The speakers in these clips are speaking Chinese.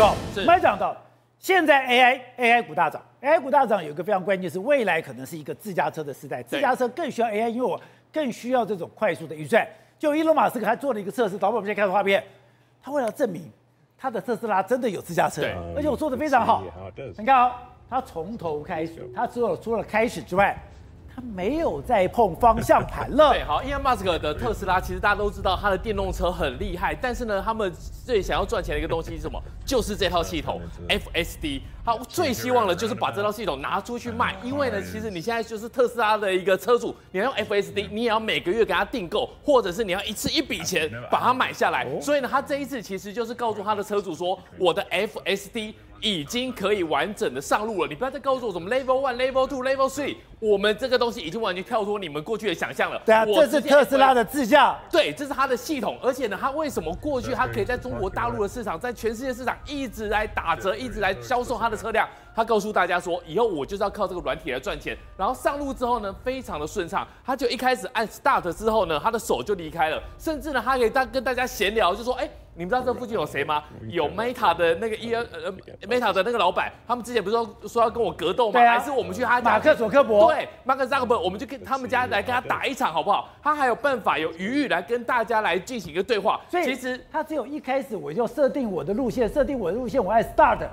哦，我们讲到现在 AI AI 股大涨，AI 股大涨有一个非常关键，是未来可能是一个自驾车的时代，自驾车更需要 AI，因为我更需要这种快速的运算。就伊隆马斯克还做了一个测试，导播我们先看画面，他为了证明他的特斯拉真的有自驾车，而且我做的非常好。你看啊，他从头开始，他只有除了开始之外。他没有再碰方向盘了。对，好，伊隆马斯克的特斯拉，其实大家都知道，他的电动车很厉害。但是呢，他们最想要赚钱的一个东西是什么？就是这套系统 FSD。他最希望的就是把这套系统拿出去卖。因为呢，其实你现在就是特斯拉的一个车主，你要用 FSD，你也要每个月给他订购，或者是你要一次一笔钱把它买下来。所以呢，他这一次其实就是告诉他的车主说，我的 FSD。已经可以完整的上路了，你不要再告诉我什么 Level One、Level Two、Level Three，我们这个东西已经完全跳脱你们过去的想象了。对啊，这是特斯拉的自驾。对，这是它的系统，而且呢，它为什么过去它可以在中国大陆的市场，在全世界市场一直来打折，一直来销售它的车辆？他告诉大家说，以后我就是要靠这个软体来赚钱。然后上路之后呢，非常的顺畅。他就一开始按 Start 之后呢，他的手就离开了，甚至呢，他可以大跟大家闲聊，就说，哎。你们知道这附近有谁吗？有 Meta 的那个伊恩呃 Meta 的那个老板，他们之前不是说说要跟我格斗吗？啊、还是我们去他家？马克佐克伯。对，马克扎克伯，我们就跟他们家来跟他打一场好不好？他还有办法有余裕来跟大家来进行一个对话。所以其实他只有一开始我就设定我的路线，设定我的路线，我按 Start。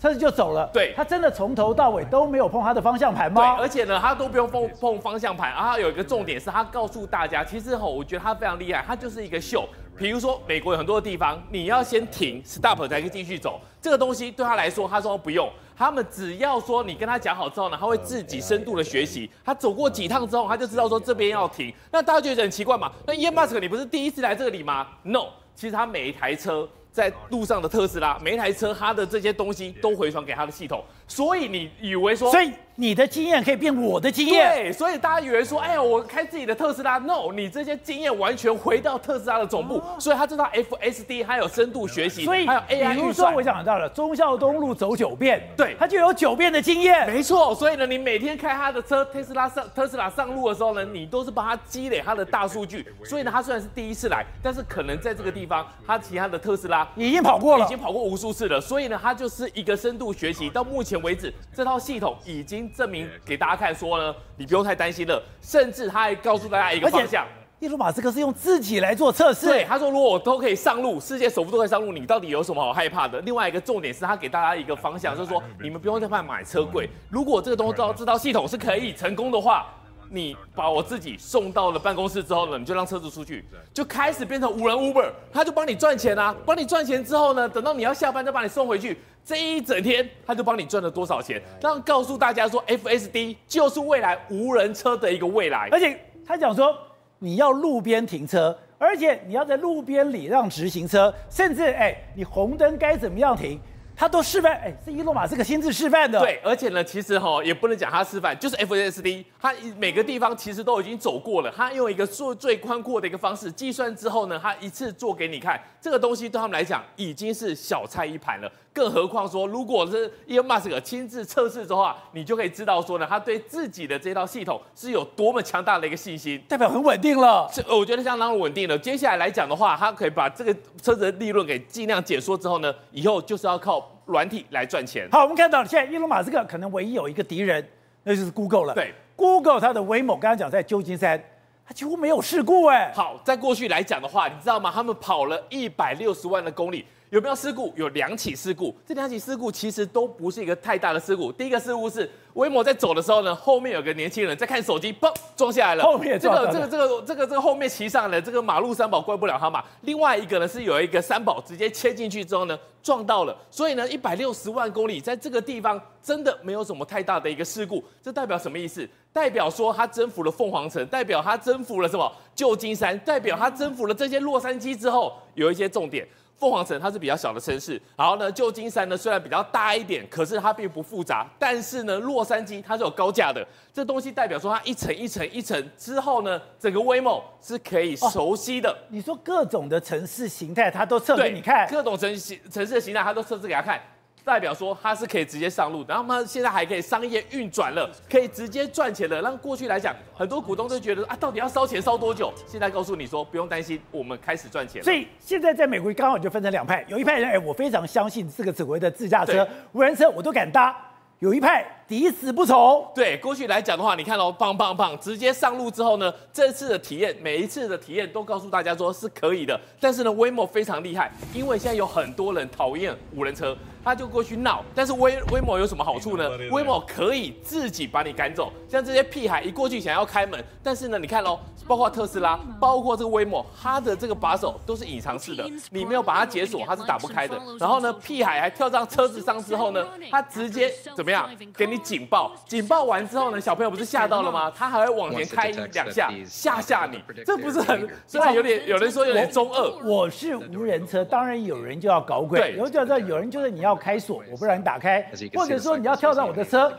车子就走了，对，他真的从头到尾都没有碰他的方向盘吗？对，而且呢，他都不用碰碰方向盘。啊，有一个重点是他告诉大家，其实吼，我觉得他非常厉害，他就是一个秀。比如说，美国有很多的地方，你要先停 stop 才可以继续走，这个东西对他来说，他说不用。他们只要说你跟他讲好之后呢，他会自己深度的学习。他走过几趟之后，他就知道说这边要停。那大家觉得很奇怪嘛？那 e m a s k，你不是第一次来这里吗？No，其实他每一台车。在路上的特斯拉，每一台车它的这些东西都回传给它的系统，所以你以为说，所以你的经验可以变我的经验，对，所以大家以为说，哎呀，我开自己的特斯拉，no，你这些经验完全回到特斯拉的总部，所以他知道 FSD 还有深度学习，所以还有 AI 比如说我想到了忠孝东路走九遍，对，他就有九遍的经验，没错，所以呢，你每天开他的车，特斯拉上特斯拉上路的时候呢，你都是帮他积累他的大数据，所以呢，他虽然是第一次来，但是可能在这个地方，他其他的特斯拉已经跑过了。已经跑过无数次了，所以呢，他就是一个深度学习。到目前为止，这套系统已经证明给大家看，说呢，你不用太担心了。甚至他还告诉大家一个方向：耶鲁马斯克是用自己来做测试。对，他说如果我都可以上路，世界首富都可以上路，你到底有什么好害怕的？另外一个重点是他给大家一个方向，就是说你们不用再怕买车贵。如果这个东西这套系统是可以成功的话。你把我自己送到了办公室之后呢，你就让车子出去，就开始变成无人 Uber，他就帮你赚钱啊，帮你赚钱之后呢，等到你要下班再把你送回去，这一整天他就帮你赚了多少钱，让告诉大家说，FSD 就是未来无人车的一个未来，而且他讲说你要路边停车，而且你要在路边礼让直行车，甚至哎，你红灯该怎么样停。他都示范，哎，是伊洛马斯克亲自示范的。对，而且呢，其实哈也不能讲他示范，就是 FSD，他每个地方其实都已经走过了。他用一个做最宽阔的一个方式计算之后呢，他一次做给你看。这个东西对他们来讲已经是小菜一盘了。更何况说，如果是伊隆马斯克亲自测试的话，你就可以知道说呢，他对自己的这套系统是有多么强大的一个信心，代表很稳定了。是，我觉得相当稳定了。接下来来讲的话，他可以把这个车子的利润给尽量减缩之后呢，以后就是要靠。软体来赚钱。好，我们看到现在伊隆马斯克可能唯一有一个敌人，那就是 Google 了。对，Google 它的 Waymo，刚刚讲在旧金山，它几乎没有事故哎。好，在过去来讲的话，你知道吗？他们跑了一百六十万的公里。有没有事故？有两起事故，这两起事故其实都不是一个太大的事故。第一个事故是威摩在走的时候呢，后面有个年轻人在看手机，嘣撞下来了。后面这个这个这个这个这个后面骑上来这个马路三宝怪不了他嘛。另外一个呢是有一个三宝直接切进去之后呢撞到了，所以呢一百六十万公里在这个地方真的没有什么太大的一个事故。这代表什么意思？代表说他征服了凤凰城，代表他征服了什么？旧金山，代表他征服了这些洛杉矶之后有一些重点。凤凰城它是比较小的城市，然后呢，旧金山呢虽然比较大一点，可是它并不复杂。但是呢，洛杉矶它是有高架的，这东西代表说它一层一层一层之后呢，整个 Waymo 是可以熟悉的。哦，你说各种的城市形态它都测给你看，各种城市城市的形态它都测试给他看。代表说它是可以直接上路，然后呢，现在还可以商业运转了，可以直接赚钱了。让过去来讲，很多股东都觉得啊，到底要烧钱烧多久？现在告诉你说，不用担心，我们开始赚钱了。所以现在在美国刚好就分成两派，有一派人哎，我非常相信这个所谓的自驾车、对无人车，我都敢搭；有一派抵死不从。对，过去来讲的话，你看哦，棒棒棒，直接上路之后呢，这次的体验，每一次的体验都告诉大家说是可以的。但是呢，Waymo 非常厉害，因为现在有很多人讨厌无人车。他就过去闹，但是威威某有什么好处呢？威某可以自己把你赶走，像这些屁孩一过去想要开门，但是呢，你看喽，包括特斯拉，包括这个威某，它的这个把手都是隐藏式的，你没有把它解锁，它是打不开的。然后呢，屁孩还跳上车子上之后呢，他直接怎么样？给你警报，警报完之后呢，小朋友不是吓到了吗？他还会往前开两下，吓吓你，这不是很虽然有点有人说有点中二。我是无人车，当然有人就要搞鬼，有叫做有人就是你要。要开锁，我不让你打开，或者说你要跳上我的车，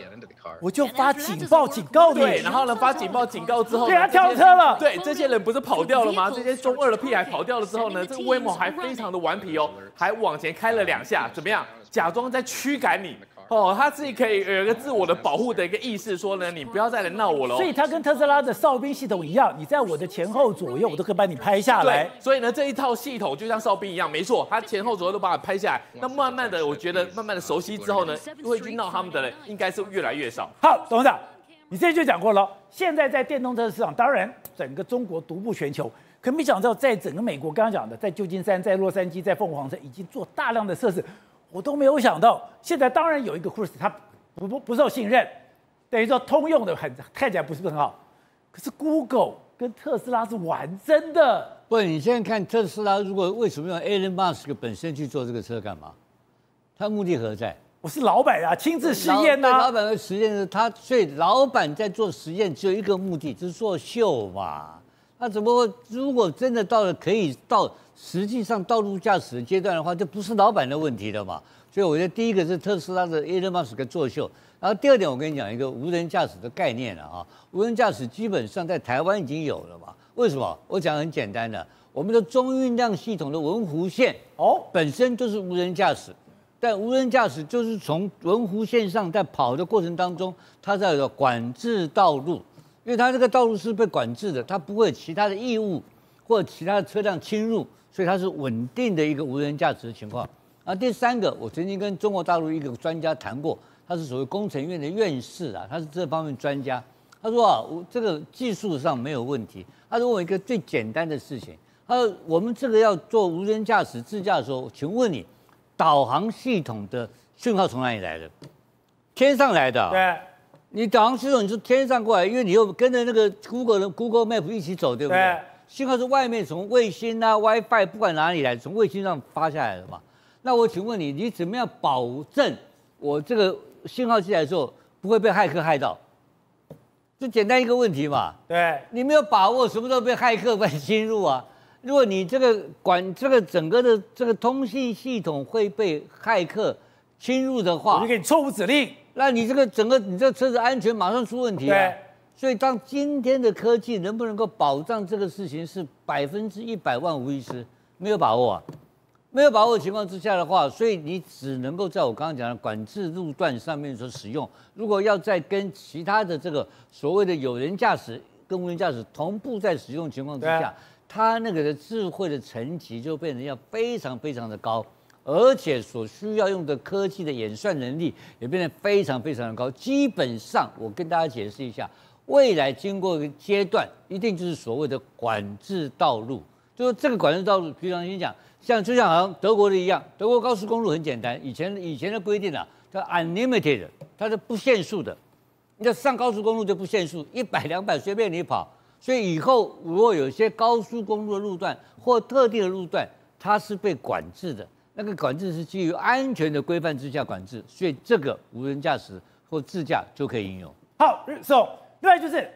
我就发警报警告你。对，然后呢，发警报警告之后，对，他跳车了。对，这些人不是跑掉了吗？这些中二的屁孩跑掉了之后呢，这个威猛还非常的顽皮哦，还往前开了两下，怎么样？假装在驱赶你。哦，他自己可以有一个自我的保护的一个意识，说呢，你不要再来闹我了。所以，他跟特斯拉的哨兵系统一样，你在我的前后左右，我都可以把你拍下来。所以呢，这一套系统就像哨兵一样，没错，他前后左右都把你拍下来。那慢慢的，我觉得慢慢的熟悉之后呢，会去闹他们的人应该是越来越少。好，董事长，你之前就讲过了，现在在电动车市场，当然整个中国独步全球，可没想到在整个美国，刚刚讲的，在旧金山、在洛杉矶、在凤凰城，已经做大量的测试，我都没有想到，现在当然有一个 Cruise，它。不不不受信任，等于说通用的很看起来不是很好，可是 Google 跟特斯拉是玩真的。不，你现在看特斯拉，如果为什么用 Elon Musk 本身去做这个车干嘛？他目的何在？我是老板啊，亲自试验呐、啊。老板的实验是他，所以老板在做实验只有一个目的，就是做秀嘛。那怎么会？如果真的到了可以到实际上道路驾驶的阶段的话，就不是老板的问题了嘛。所以我觉得第一个是特斯拉的 Elon Musk 作秀，然后第二点我跟你讲一个无人驾驶的概念了啊，无人驾驶基本上在台湾已经有了嘛？为什么？我讲很简单的，我们的中运量系统的文湖线哦本身就是无人驾驶，但无人驾驶就是从文湖线上在跑的过程当中，它在有管制道路，因为它这个道路是被管制的，它不会有其他的异物或者其他的车辆侵入，所以它是稳定的一个无人驾驶的情况。啊，第三个，我曾经跟中国大陆一个专家谈过，他是所谓工程院的院士啊，他是这方面专家。他说啊，我这个技术上没有问题。他说我一个最简单的事情，他说我们这个要做无人驾驶自驾的时候，请问你，导航系统的讯号从哪里来的？天上来的。对。你导航系统你是天上过来，因为你又跟着那个 Google 的 Google Map 一起走，对不对？对。信号是外面从卫星啊、WiFi 不管哪里来，从卫星上发下来的嘛。那我请问你，你怎么样保证我这个信号进来的时候不会被骇客害到？就简单一个问题嘛。对，你没有把握，什么时候被骇客被侵入啊？如果你这个管这个整个的这个通信系统会被骇客侵入的话，我就给你错误指令，那你这个整个你这车子安全马上出问题啊。对。所以当今天的科技能不能够保障这个事情是百分之一百万无一失，没有把握啊。没有把握的情况之下的话，所以你只能够在我刚刚讲的管制路段上面所使用。如果要再跟其他的这个所谓的有人驾驶跟无人驾驶同步在使用情况之下，它那个的智慧的层级就变成要非常非常的高，而且所需要用的科技的演算能力也变得非常非常的高。基本上，我跟大家解释一下，未来经过一个阶段，一定就是所谓的管制道路，就是这个管制道路，比方先讲。像就像好像德国的一样，德国高速公路很简单，以前以前的规定啊，叫 unlimited，它是不限速的，你要上高速公路就不限速，一百两百随便你跑。所以以后如果有些高速公路的路段或特定的路段，它是被管制的，那个管制是基于安全的规范之下管制，所以这个无人驾驶或自驾就可以应用。好，So，另外就是。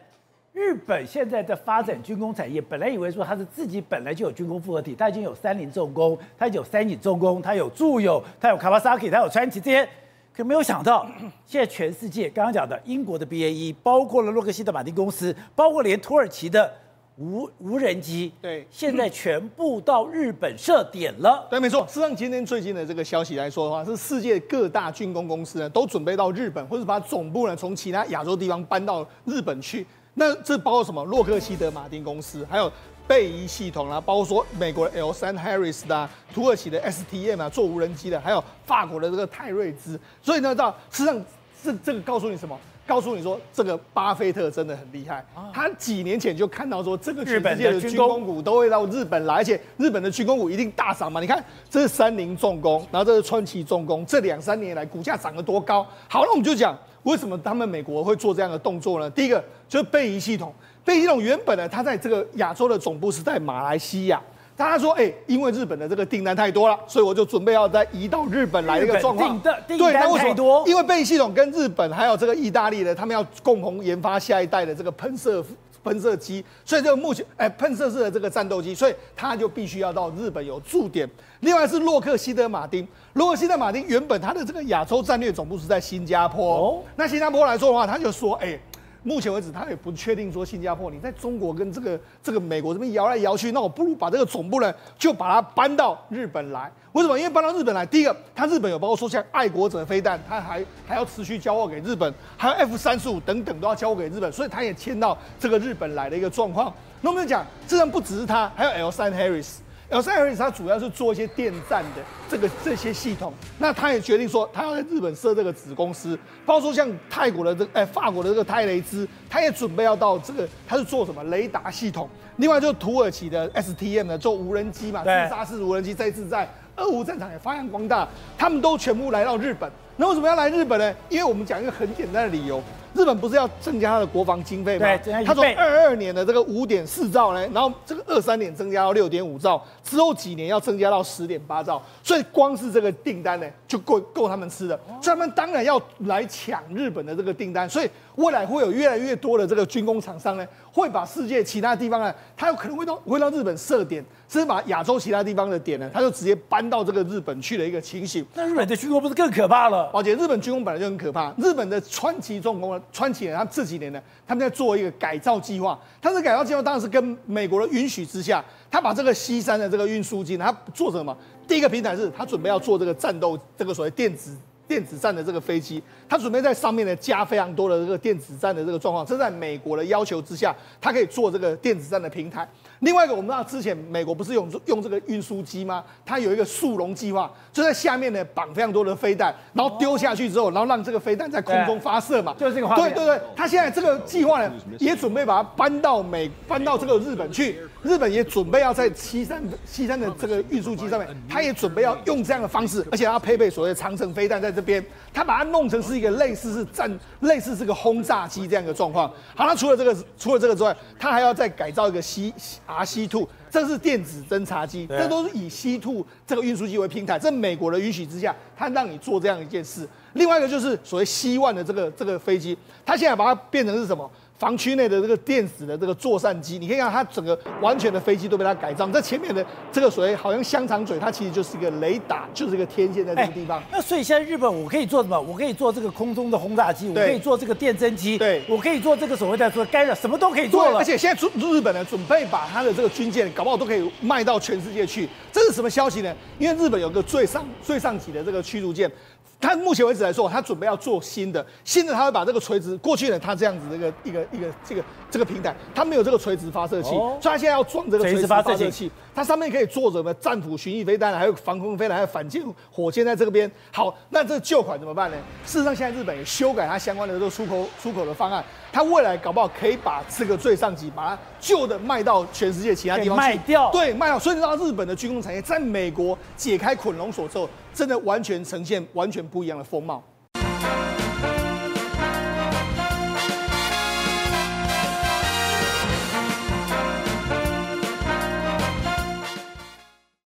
日本现在在发展军工产业，本来以为说它是自己本来就有军工复合体，它已经有三菱重工，它有三井重工，它有住友，它有 Kawasaki，它有川崎这些，可没有想到，现在全世界刚刚讲的英国的 BAE，包括了洛克希德马丁公司，包括连土耳其的无无人机，对，现在全部到日本设点了。对，没错。事实上，今天最近的这个消息来说的话，是世界各大军工公司呢都准备到日本，或者把总部呢从其他亚洲地方搬到日本去。那这包括什么？洛克希德马丁公司，还有。贝伊系统啦，包括说美国的 L 三 Harris 的，土耳其的 STM 啊，做无人机的，还有法国的这个泰瑞兹。所以呢，到实际上这这个告诉你什么？告诉你说，这个巴菲特真的很厉害。他几年前就看到说，这个全世界的军工股都会到日本来，而且日本的军工股一定大涨嘛。你看，这是三菱重工，然后这是川崎重工，这两三年来股价涨得多高。好，那我们就讲为什么他们美国会做这样的动作呢？第一个就是贝伊系统。贝伊系统原本呢，它在这个亚洲的总部是在马来西亚。大家说，哎、欸，因为日本的这个订单太多了，所以我就准备要再移到日本来一个状况。订单太多，因为贝系统跟日本还有这个意大利的，他们要共同研发下一代的这个喷射喷射机，所以这个目前哎喷射式的这个战斗机，所以他就必须要到日本有驻点。另外是洛克希德马丁，洛克希德马丁原本他的这个亚洲战略总部是在新加坡。哦，那新加坡来说的话，他就说，哎、欸。目前为止，他也不确定说新加坡，你在中国跟这个这个美国这边摇来摇去，那我不如把这个总部呢，就把它搬到日本来。为什么？因为搬到日本来，第一个，他日本有包括说像爱国者飞弹，他还还要持续交货给日本，还有 F 三十五等等都要交货给日本，所以他也签到这个日本来的一个状况。那我们就讲，这人不只是他，还有 L 三 Harris。L 三 Harris 它主要是做一些电站的这个这些系统，那他也决定说，他要在日本设这个子公司，包括说像泰国的这哎法国的这个泰雷兹，他也准备要到这个，他是做什么雷达系统，另外就是土耳其的 STM 呢，做无人机嘛，自杀式无人机这次在俄乌战场也发扬光大，他们都全部来到日本，那为什么要来日本呢？因为我们讲一个很简单的理由。日本不是要增加它的国防经费吗？对，他从二二年的这个五点四兆呢，然后这个二三年增加到六点五兆，之后几年要增加到十点八兆，所以光是这个订单呢，就够够他们吃的。所以他们当然要来抢日本的这个订单，所以未来会有越来越多的这个军工厂商呢，会把世界其他地方呢，他有可能会到会到日本设点，甚至把亚洲其他地方的点呢，他就直接搬到这个日本去的一个情形。那日本的军工不是更可怕了？而且日本军工本来就很可怕，日本的川崎重工川崎人，他这几年呢，他们在做一个改造计划。他这个改造计划当然是跟美国的允许之下，他把这个西山的这个运输机，他做什么？第一个平台是他准备要做这个战斗，这个所谓电子电子战的这个飞机，它准备在上面呢加非常多的这个电子战的这个状况。这在美国的要求之下，它可以做这个电子战的平台。另外一个，我们知道之前美国不是用用这个运输机吗？它有一个速龙计划，就在下面呢绑非常多的飞弹，然后丢下去之后，然后让这个飞弹在空中发射嘛。就是这个画面。对对对，它现在这个计划呢，也准备把它搬到美，搬到这个日本去。日本也准备要在西山西山的这个运输机上面，他也准备要用这样的方式，而且要配备所谓的长城飞弹在这边，他把它弄成是一个类似是战，类似这个轰炸机这样一个状况。好，那除了这个，除了这个之外，他还要再改造一个 C R C two，这是电子侦察机，这都是以 C two 这个运输机为平台，在美国的允许之下，他让你做这样一件事。另外一个就是所谓 C one 的这个这个飞机，它现在把它变成是什么？防区内的这个电子的这个作战机，你可以看它整个完全的飞机都被它改造。在前面的这个所谓好像香肠嘴，它其实就是一个雷达，就是一个天线在这个地方。那所以现在日本我可以做什么？我可以做这个空中的轰炸机，我可以做这个电侦机，对，我可以做这个所谓的说干扰，什么都可以做了。而且现在日本呢，准备把它的这个军舰搞不好都可以卖到全世界去。这是什么消息呢？因为日本有个最上最上级的这个驱逐舰。他目前为止来说，他准备要做新的，新的他会把这个垂直过去呢，他这样子的一个一个一个这个这个平台，他没有这个垂直发射器，哦、所以他现在要装这个垂直发射器，它上面可以做什么战斧巡弋飞弹，还有防空飞弹，还有反舰火箭在这边。好，那这旧款怎么办呢？事实上，现在日本也修改它相关的这个出口出口的方案，它未来搞不好可以把这个最上级把它旧的卖到全世界其他地方去卖掉，对，卖掉。所以你知道日本的军工产业在美国解开捆龙锁之后。真的完全呈现完全不一样的风貌。